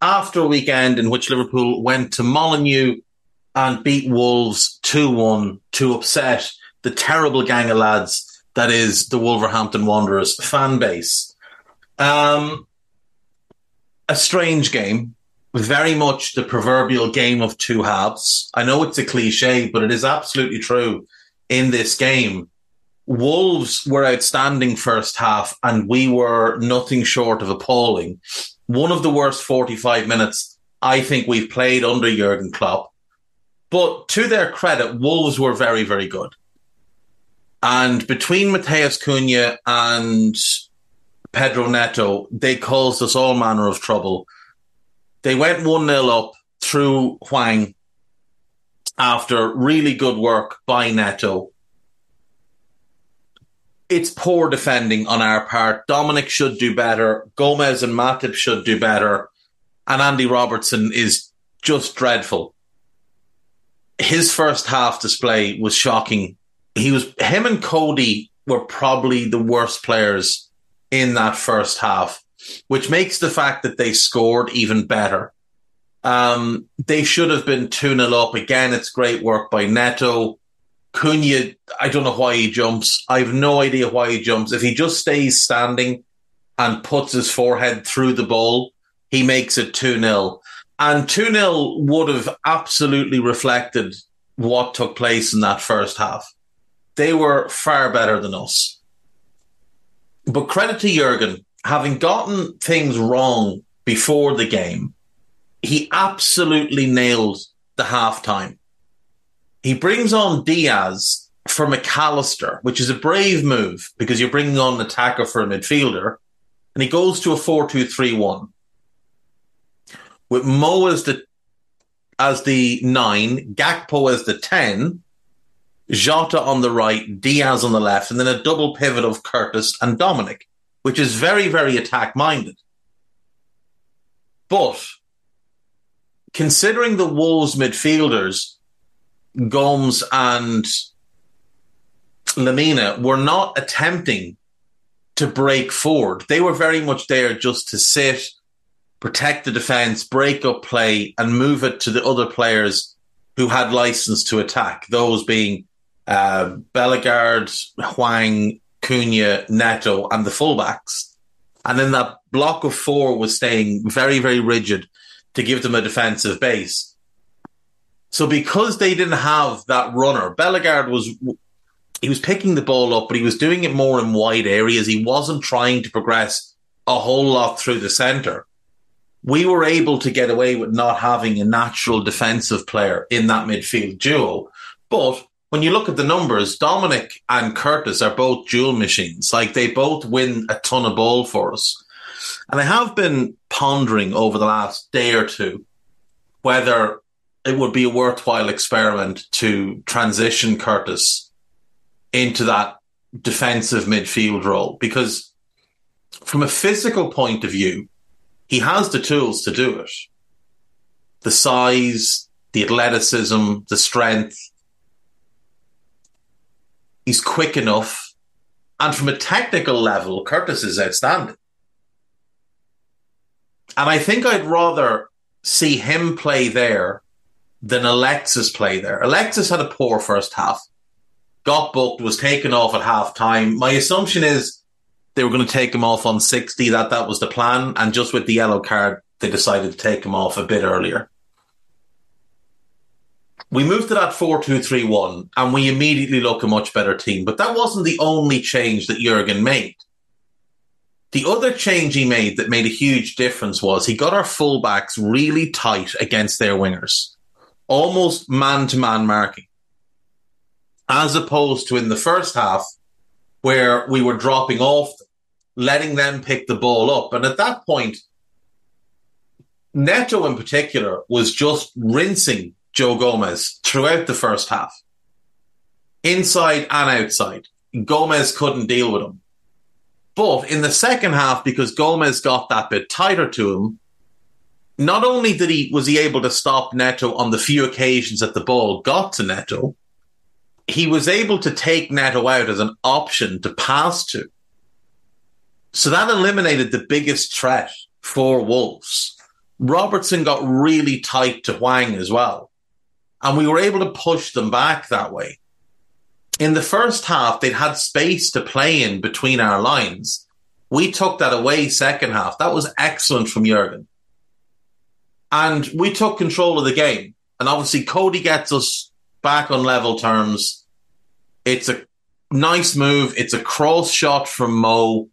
after a weekend in which Liverpool went to Molineux and beat Wolves 2 1 to upset the terrible gang of lads that is the Wolverhampton Wanderers fan base. Um, a strange game, very much the proverbial game of two halves. I know it's a cliche, but it is absolutely true in this game. Wolves were outstanding first half, and we were nothing short of appalling one of the worst 45 minutes I think we've played under Jurgen Klopp. But to their credit, Wolves were very, very good. And between Matheus Cunha and Pedro Neto, they caused us all manner of trouble. They went 1 0 up through Hwang after really good work by Neto it's poor defending on our part. Dominic should do better. Gomez and Matip should do better. And Andy Robertson is just dreadful. His first half display was shocking. He was him and Cody were probably the worst players in that first half, which makes the fact that they scored even better. Um, they should have been 2 0 up. Again, it's great work by Neto. Cunha, I don't know why he jumps. I have no idea why he jumps. If he just stays standing and puts his forehead through the ball, he makes it 2 0. And 2 0 would have absolutely reflected what took place in that first half. They were far better than us. But credit to Jurgen, having gotten things wrong before the game, he absolutely nailed the halftime. He brings on Diaz for McAllister, which is a brave move because you're bringing on an attacker for a midfielder. And he goes to a 4 2 3 1 with Mo as the as the nine, Gakpo as the 10, Jota on the right, Diaz on the left, and then a double pivot of Curtis and Dominic, which is very, very attack minded. But considering the Wolves midfielders Gomes and Lemina were not attempting to break forward. They were very much there just to sit, protect the defense, break up play, and move it to the other players who had license to attack. Those being uh, Bellegarde, Hwang, Cunha, Neto, and the fullbacks. And then that block of four was staying very, very rigid to give them a defensive base. So because they didn't have that runner, Bellegarde was he was picking the ball up, but he was doing it more in wide areas. He wasn't trying to progress a whole lot through the centre. We were able to get away with not having a natural defensive player in that midfield duo. But when you look at the numbers, Dominic and Curtis are both duel machines. Like they both win a ton of ball for us. And I have been pondering over the last day or two whether it would be a worthwhile experiment to transition Curtis into that defensive midfield role because from a physical point of view, he has the tools to do it. The size, the athleticism, the strength. He's quick enough. And from a technical level, Curtis is outstanding. And I think I'd rather see him play there than Alexis play there. Alexis had a poor first half, got booked, was taken off at half time. My assumption is they were going to take him off on 60, that that was the plan. And just with the yellow card, they decided to take him off a bit earlier. we moved to that 4 2 3 1, and we immediately look a much better team. But that wasn't the only change that Jurgen made. The other change he made that made a huge difference was he got our fullbacks really tight against their wingers, almost man to man marking, as opposed to in the first half where we were dropping off, letting them pick the ball up. And at that point, Neto in particular was just rinsing Joe Gomez throughout the first half, inside and outside. Gomez couldn't deal with him. But in the second half, because Gomez got that bit tighter to him, not only did he was he able to stop Neto on the few occasions that the ball got to Neto, he was able to take Neto out as an option to pass to. So that eliminated the biggest threat for Wolves. Robertson got really tight to Hwang as well. And we were able to push them back that way. In the first half, they'd had space to play in between our lines. We took that away second half. That was excellent from Jurgen. And we took control of the game. And obviously, Cody gets us back on level terms. It's a nice move. It's a cross shot from Mo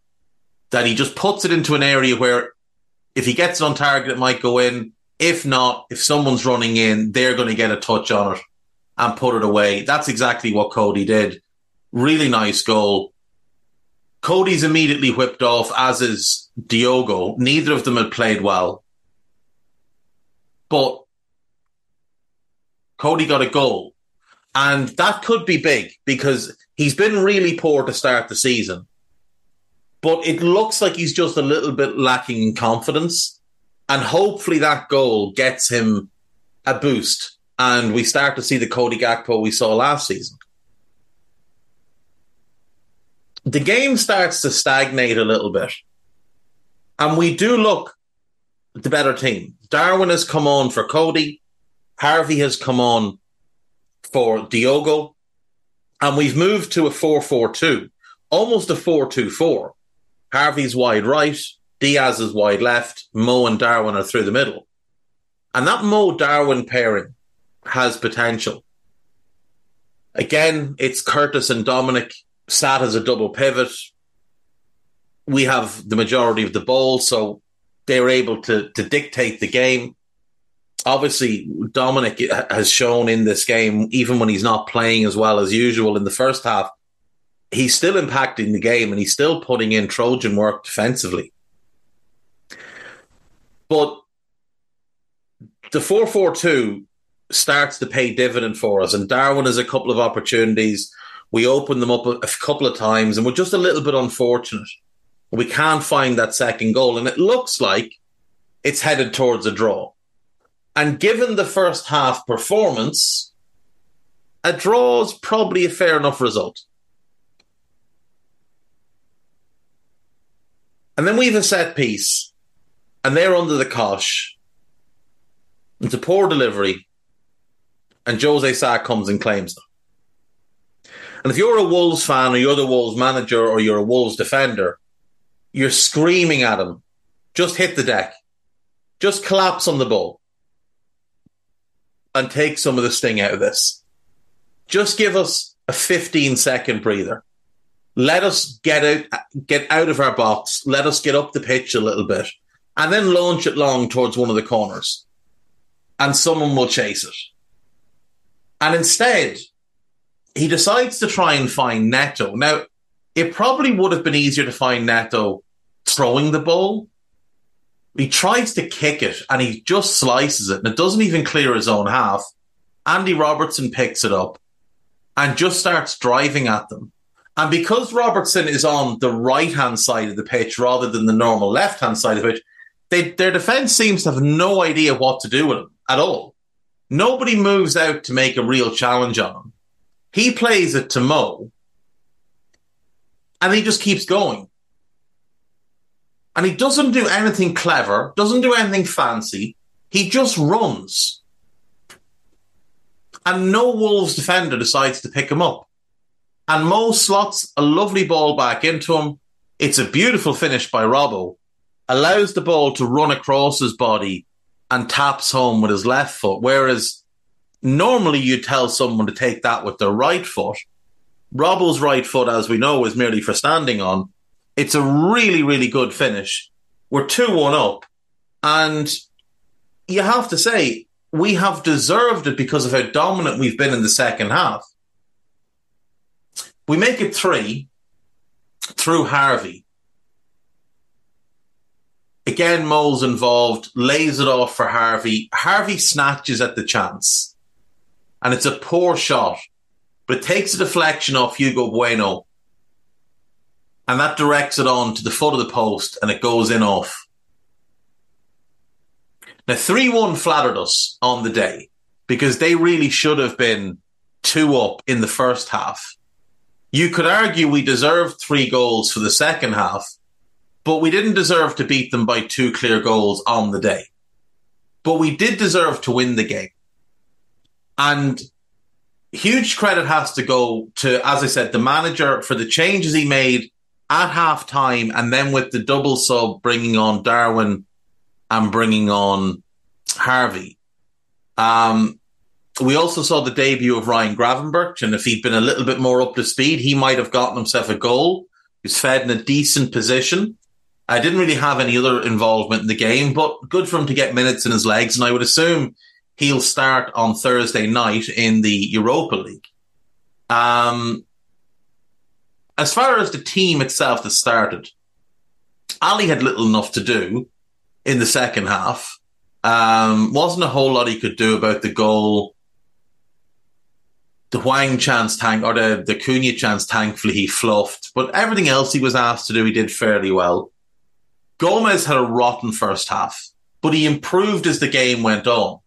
that he just puts it into an area where if he gets it on target, it might go in. If not, if someone's running in, they're going to get a touch on it and put it away. That's exactly what Cody did. Really nice goal. Cody's immediately whipped off, as is Diogo. Neither of them had played well. But Cody got a goal. And that could be big because he's been really poor to start the season. But it looks like he's just a little bit lacking in confidence. And hopefully that goal gets him a boost. And we start to see the Cody Gakpo we saw last season. The game starts to stagnate a little bit. And we do look the better team. Darwin has come on for Cody. Harvey has come on for Diogo. And we've moved to a 4 4 2, almost a 4 2 4. Harvey's wide right, Diaz is wide left, Mo and Darwin are through the middle. And that Mo Darwin pairing has potential. Again, it's Curtis and Dominic sat as a double pivot. We have the majority of the ball, so they're able to, to dictate the game. Obviously, Dominic has shown in this game, even when he's not playing as well as usual in the first half, he's still impacting the game and he's still putting in Trojan work defensively. But the 4 4 2 starts to pay dividend for us, and Darwin has a couple of opportunities. We open them up a, a couple of times, and we're just a little bit unfortunate. We can't find that second goal, and it looks like it's headed towards a draw. And given the first half performance, a draw is probably a fair enough result. And then we have a set piece, and they're under the cosh. It's a poor delivery, and Jose Sa comes and claims them. And if you're a Wolves fan, or you're the Wolves manager, or you're a Wolves defender, you're screaming at him, just hit the deck, just collapse on the ball, and take some of the sting out of this. Just give us a 15 second breather let us get out get out of our box, let us get up the pitch a little bit, and then launch it long towards one of the corners. And someone will chase it. And instead, he decides to try and find Neto. Now, it probably would have been easier to find Neto throwing the ball. He tries to kick it and he just slices it and it doesn't even clear his own half. Andy Robertson picks it up and just starts driving at them. And because Robertson is on the right hand side of the pitch rather than the normal left hand side of pitch, they, their defense seems to have no idea what to do with him at all. Nobody moves out to make a real challenge on him. He plays it to Mo, and he just keeps going. And he doesn't do anything clever, doesn't do anything fancy. He just runs. And no Wolves defender decides to pick him up. And Mo slots a lovely ball back into him. It's a beautiful finish by Robbo. Allows the ball to run across his body and taps home with his left foot. Whereas normally you tell someone to take that with their right foot. Robbo's right foot, as we know, is merely for standing on. It's a really, really good finish. We're 2 1 up. And you have to say, we have deserved it because of how dominant we've been in the second half. We make it three through Harvey. Again, Moles involved, lays it off for Harvey. Harvey snatches at the chance. And it's a poor shot, but it takes a deflection off Hugo Bueno. And that directs it on to the foot of the post and it goes in off. Now, 3 1 flattered us on the day because they really should have been two up in the first half. You could argue we deserved three goals for the second half, but we didn't deserve to beat them by two clear goals on the day. But we did deserve to win the game. And huge credit has to go to, as I said, the manager for the changes he made at half time and then with the double sub bringing on Darwin and bringing on Harvey. Um, we also saw the debut of Ryan Gravenberch, and if he'd been a little bit more up to speed, he might have gotten himself a goal. He was fed in a decent position. I didn't really have any other involvement in the game, but good for him to get minutes in his legs, and I would assume he'll start on Thursday night in the Europa League. Um, as far as the team itself that started, Ali had little enough to do in the second half. Um, wasn't a whole lot he could do about the goal. The Hwang chance tank or the, the Cunha chance, thankfully he fluffed, but everything else he was asked to do, he did fairly well. Gomez had a rotten first half, but he improved as the game went on.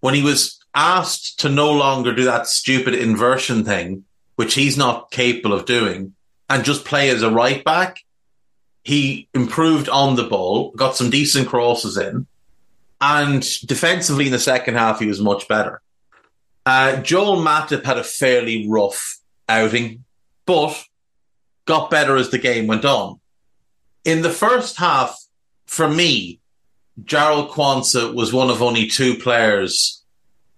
When he was asked to no longer do that stupid inversion thing, which he's not capable of doing, and just play as a right back, he improved on the ball, got some decent crosses in, and defensively in the second half, he was much better. Uh, Joel Matip had a fairly rough outing, but got better as the game went on. In the first half, for me, Jarell Quansah was one of only two players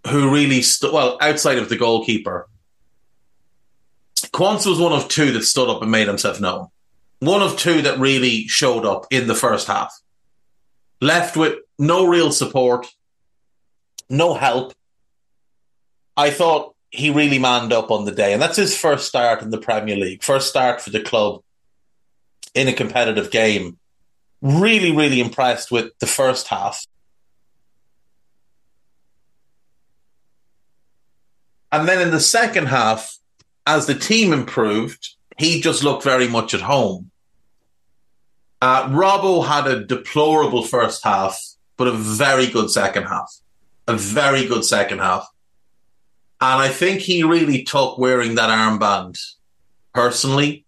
who really stood, well, outside of the goalkeeper. Quansah was one of two that stood up and made himself known one of two that really showed up in the first half. Left with no real support, no help. I thought he really manned up on the day, and that's his first start in the Premier League, first start for the club in a competitive game. Really, really impressed with the first half. And then in the second half, as the team improved, he just looked very much at home. Uh, Robbo had a deplorable first half, but a very good second half. A very good second half. And I think he really took wearing that armband personally.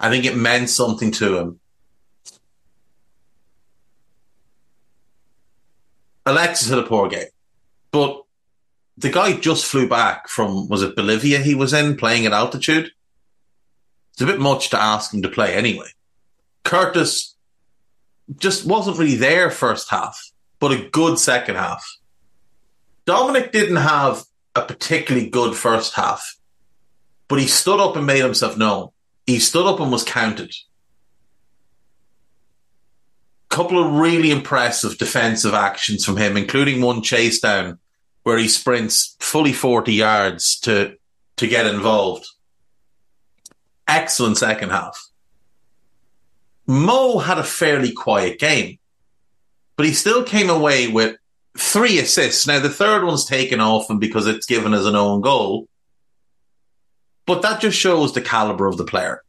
I think it meant something to him. Alexis had a poor game, but the guy just flew back from, was it Bolivia he was in playing at altitude? It's a bit much to ask him to play anyway. Curtis just wasn't really there first half, but a good second half. Dominic didn't have a particularly good first half, but he stood up and made himself known. He stood up and was counted. Couple of really impressive defensive actions from him, including one chase down where he sprints fully 40 yards to, to get involved excellent second half. Mo had a fairly quiet game, but he still came away with three assists. Now, the third one's taken off him because it's given as an own goal, but that just shows the caliber of the player.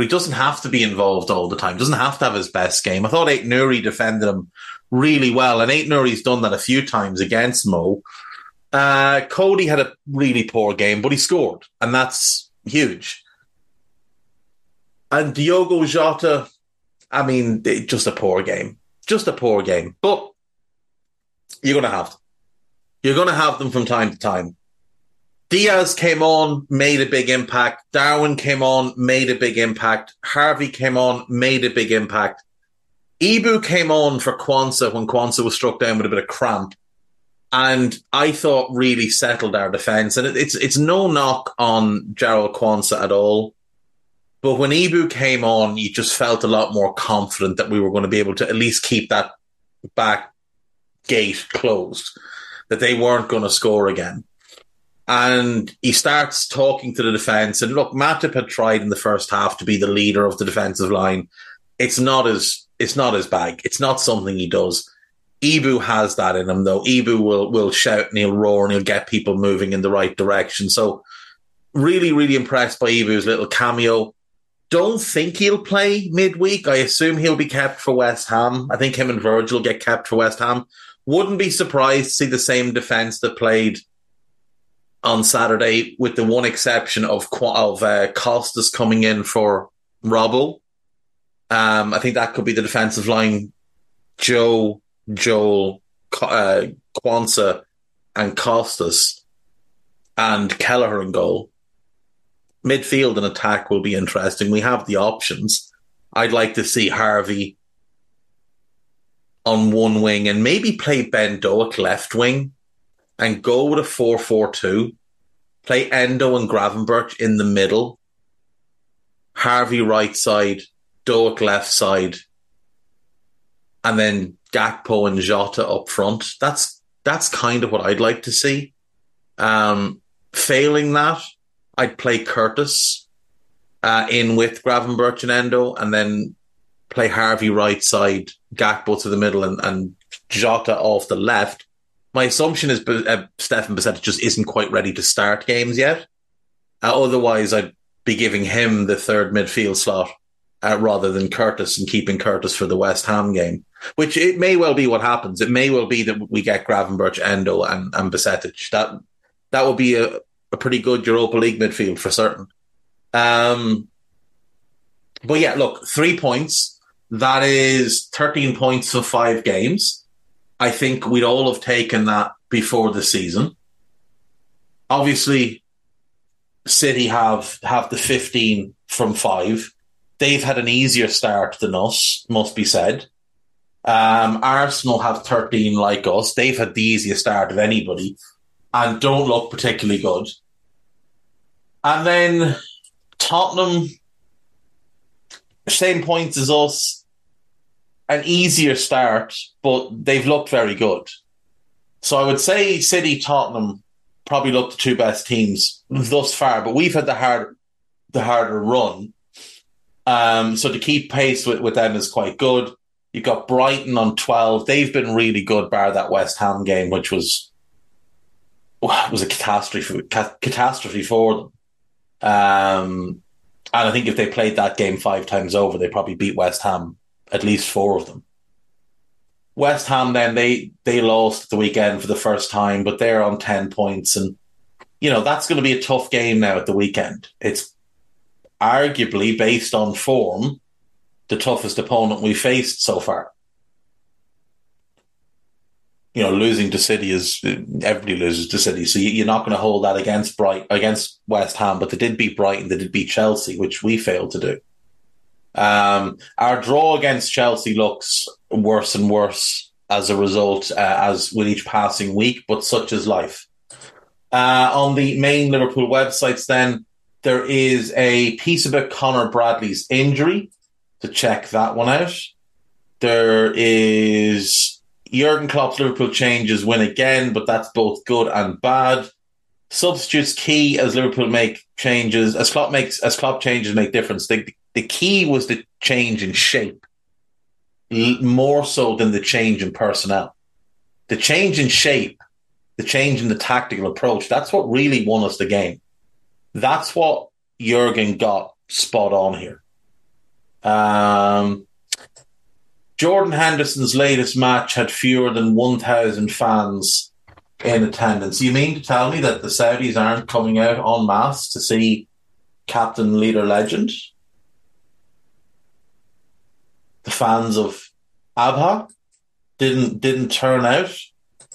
But he doesn't have to be involved all the time, doesn't have to have his best game. I thought Aït-Nouri defended him really well, and Aït-Nouri's done that a few times against Mo. Uh, Cody had a really poor game, but he scored, and that's huge. And Diogo Jota, I mean, just a poor game. Just a poor game. But you're going to have them. You're going to have them from time to time. Diaz came on, made a big impact. Darwin came on, made a big impact. Harvey came on, made a big impact. Ibou came on for Quansah when Quansah was struck down with a bit of cramp and I thought really settled our defence. And it, it's it's no knock on Jarell Quansah at all. But when Ibou came on, you just felt a lot more confident that we were going to be able to at least keep that back gate closed, that they weren't going to score again. And he starts talking to the defence. And look, Matip had tried in the first half to be the leader of the defensive line. It's not his it's not his bag. It's not something he does. Ibou has that in him though. Ibou will will shout and he'll roar and he'll get people moving in the right direction. So really, really impressed by Ibou's little cameo don't think he'll play midweek. I assume he'll be kept for West Ham. I think him and Virgil get kept for West Ham. Wouldn't be surprised to see the same defence that played on Saturday, with the one exception of of uh, Costas coming in for Robbo. Um, I think that could be the defensive line: Joe, Joel, uh, Quansah, and Costas, and Kelleher in goal midfield and attack will be interesting. We have the options. I'd like to see Harvey on one wing and maybe play Ben Doak left wing and go with a 4 4 2. Play Endo and Gravenberch in the middle. Harvey right side, Doak left side, and then Gakpo and Jota up front. That's that's kind of what I'd like to see. Um, failing that, I'd play Curtis uh, in with Gravenberch and Endo, and then play Harvey right side, Gakpo to the middle, and, and Jota off the left. My assumption is uh, Stefan Bajcetic just isn't quite ready to start games yet. Uh, otherwise, I'd be giving him the third midfield slot uh, rather than Curtis and keeping Curtis for the West Ham game, which it may well be what happens. It may well be that we get Gravenberch, Endo, and, and. That that would be a, a pretty good Europa League midfield for certain. Um, but yeah, look, three points. That is 13 points for five games. I think we'd all have taken that before the season. Obviously, City have have the 15 from five. They've had an easier start than us, must be said. Um, Arsenal have 13 like us. They've had the easiest start of anybody and don't look particularly good. And then Tottenham, same points as us, an easier start, but they've looked very good. So I would say City, Tottenham probably look the two best teams thus far, but we've had the hard, the harder run. Um, so to keep pace with, with them is quite good. You've got Brighton on 12. They've been really good, bar that West Ham game, which was was a catastrophe catastrophe for them. Um, and I think if they played that game five times over, they probably beat West Ham at least four of them. West Ham then they they lost the weekend for the first time, but they're on ten points, and you know that's going to be a tough game now at the weekend. It's arguably based on form the toughest opponent we faced so far you know, losing to City is everybody loses to City, so you're not going to hold that against Bright against West Ham. But they did beat Brighton, they did beat Chelsea, which we failed to do. Um, our draw against Chelsea looks worse and worse as a result, uh, as with each passing week. But such is life. Uh, on the main Liverpool websites, then there is a piece about Conor Bradley's injury to check that one out. There is Jurgen Klopp's Liverpool changes win again, but that's both good and bad. Substitutes key as Liverpool make changes, as Klopp makes as Klopp changes make difference. The, the key was the change in shape, more so than the change in personnel. The change in shape, the change in the tactical approach, that's what really won us the game. That's what Jurgen got spot on here. Um, Jordan Henderson's latest match had fewer than 1,000 fans in attendance. You mean to tell me that the Saudis aren't coming out en masse to see captain, leader, legend? The fans of Abha didn't didn't turn out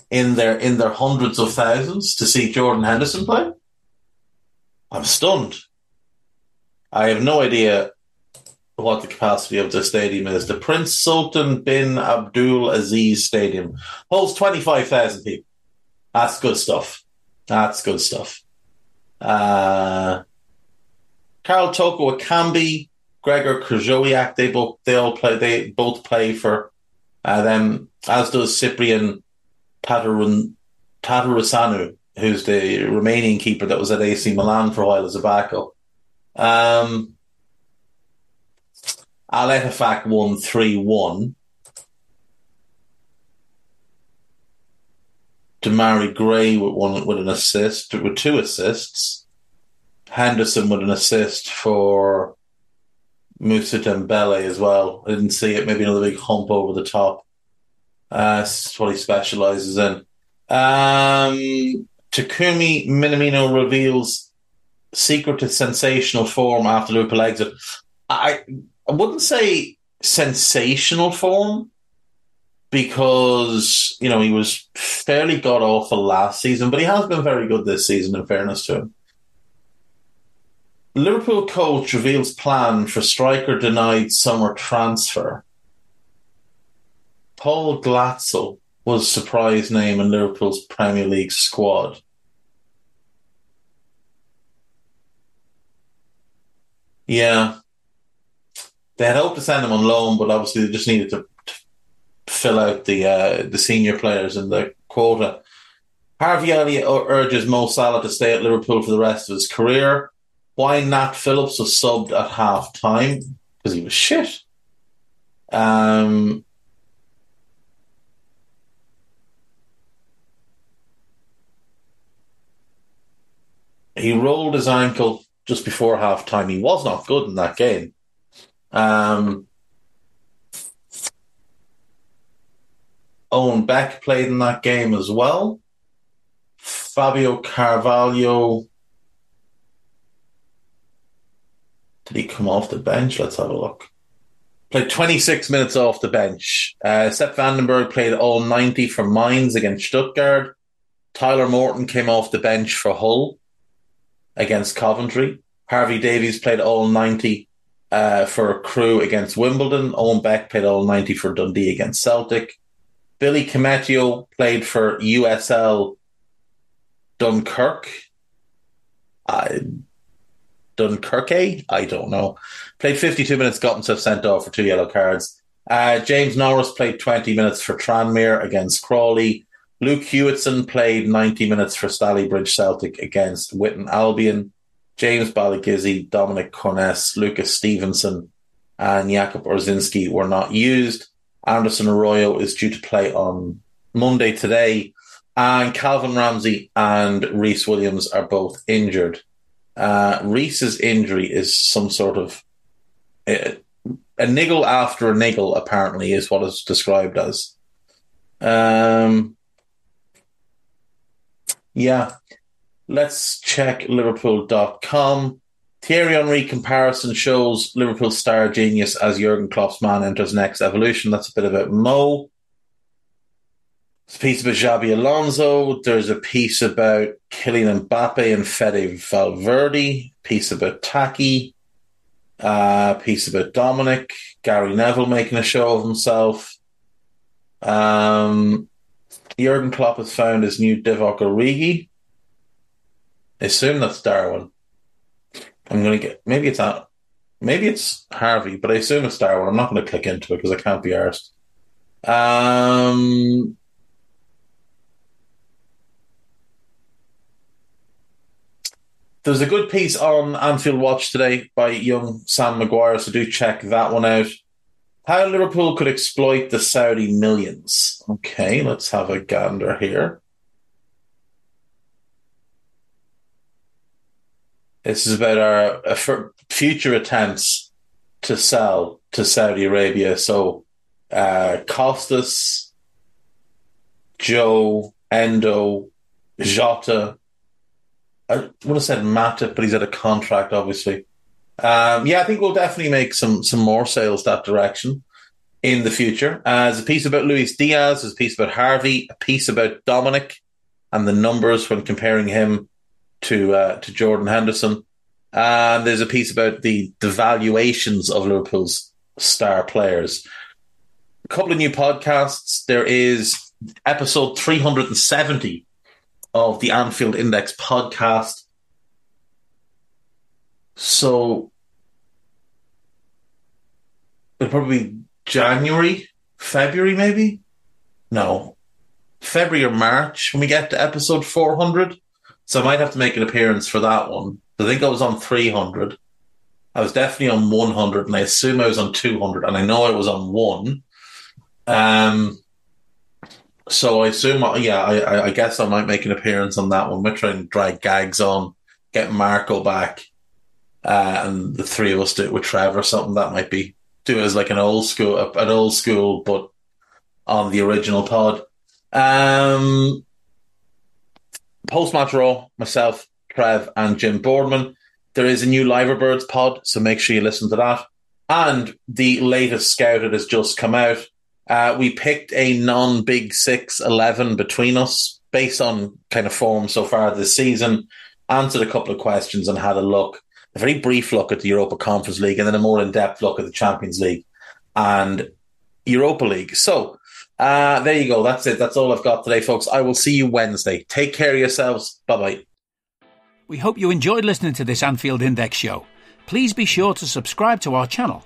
in their in their hundreds of thousands to see Jordan Henderson play. I'm stunned. I have no idea what the capacity of the stadium is. The Prince Sultan bin Abdul Aziz Stadium holds 25,000 people. That's good stuff. That's good stuff. Uh, Karl Toko Ekambi, Gregor Krychowiak, they both they all play they both play for uh, them, as does Ciprian Patarun, Tatarusanu, who's the Romanian keeper that was at AC Milan for a while as a backup. Um, Al Ettifaq won 3 1. Demarai Gray with one with an assist, with two assists. Henderson with an assist for Moussa Dembele as well. I didn't see it. Maybe another big hump over the top. Uh, that's what he specialises in. Um, Takumi Minamino reveals secret to sensational form after Liverpool exit. I I wouldn't say sensational form because you know he was fairly god awful last season, but he has been very good this season. In fairness to him, Liverpool coach reveals plan for striker denied summer transfer. Paul Glatzel was surprise name in Liverpool's Premier League squad. Yeah. They had hoped to send him on loan, but obviously they just needed to, to fill out the uh, the senior players in the quota. Harvey Elliott urges Mo Salah to stay at Liverpool for the rest of his career. Why Nat Phillips was subbed at half time? Because he was shit. Um, he rolled his ankle just before half time. He was not good in that game. Um, Owen Beck played in that game as well. Fabio Carvalho. Did he come off the bench? Let's have a look. Played 26 minutes off the bench. Uh, Sepp van den Berg played all 90 for Mainz against Stuttgart. Tyler Morton came off the bench for Hull against Coventry. Harvey Davies played all 90 uh, for Crewe against Wimbledon. Owen Beck played all 90 for Dundee against Celtic. Billy Koumetio played for USL Dunkirk. I, Dunkerque? I don't know. Played 52 minutes, got himself sent off for two yellow cards. Uh, James Norris played 20 minutes for Tranmere against Crawley. Luke Hewitson played 90 minutes for Stalybridge Celtic against Witton Albion. James Balagizi, Dominic Corness, Lucas Stephenson, and Jakub Ojrzyński were not used. Anderson Arroyo is due to play on Monday today, and Calvin Ramsay and Rhys Williams are both injured. Uh, Rhys's injury is some sort of a, a, niggle after a niggle, apparently, is what it's described as. Um, yeah, Let's check Liverpool.com. Thierry Henry comparison shows Liverpool star genius as Jurgen Klopp's man enters next evolution. That's a bit about Mo. There's a piece about Xabi Alonso. There's a piece about Kylian Mbappe and Fede Valverde. Piece about Taki. Uh, piece about Dominic. Gary Neville making a show of himself. Um, Jurgen Klopp has found his new Divock Origi. I assume that's Darwin. I'm gonna get maybe it's not maybe it's Harvey, but I assume it's Darwin. I'm not gonna click into it because I can't be arsed. Um There's a good piece on Anfield Watch today by young Sam Maguire, so do check that one out. How Liverpool could exploit the Saudi millions. Okay, let's have a gander here. This is about our uh, future attempts to sell to Saudi Arabia. So, uh, Costas, Joe, Endo, Jota. I would have said Matip, but he's at a contract, obviously. Um, yeah, I think we'll definitely make some some more sales that direction in the future. Uh, there's a piece about Luis Diaz, there's a piece about Harvey, a piece about Dominic and the numbers when comparing him to uh, to Jordan Henderson. And there's a piece about the, the valuations of Liverpool's star players. A couple of new podcasts. There is episode 370 of the Anfield Index podcast. So it'll probably be January, February, maybe. No, February or March when we get to episode 400. So I might have to make an appearance for that one. I think I was on 300. I was definitely on 100, and I assume I was on 200, and I know I was on one. Um, so I assume, yeah, I, I guess I might make an appearance on that one. We're trying to drag gags on, get Marco back, uh, and the three of us do it with Trevor or something. That might be do it as like an old school, an old school, but on the original pod. Um, Post match raw, myself, Trev, and Jim Boardman. There is a new Liverbirds pod, so make sure you listen to that. And the latest scouted has just come out. Uh, we picked a non Big Six 11 between us based on kind of form so far this season, answered a couple of questions and had a look, a very brief look at the Europa Conference League and then a more in depth look at the Champions League and Europa League. So uh, there you go. That's it. That's all I've got today, folks. I will see you Wednesday. Take care of yourselves. Bye bye. We hope you enjoyed listening to this Anfield Index show. Please be sure to subscribe to our channel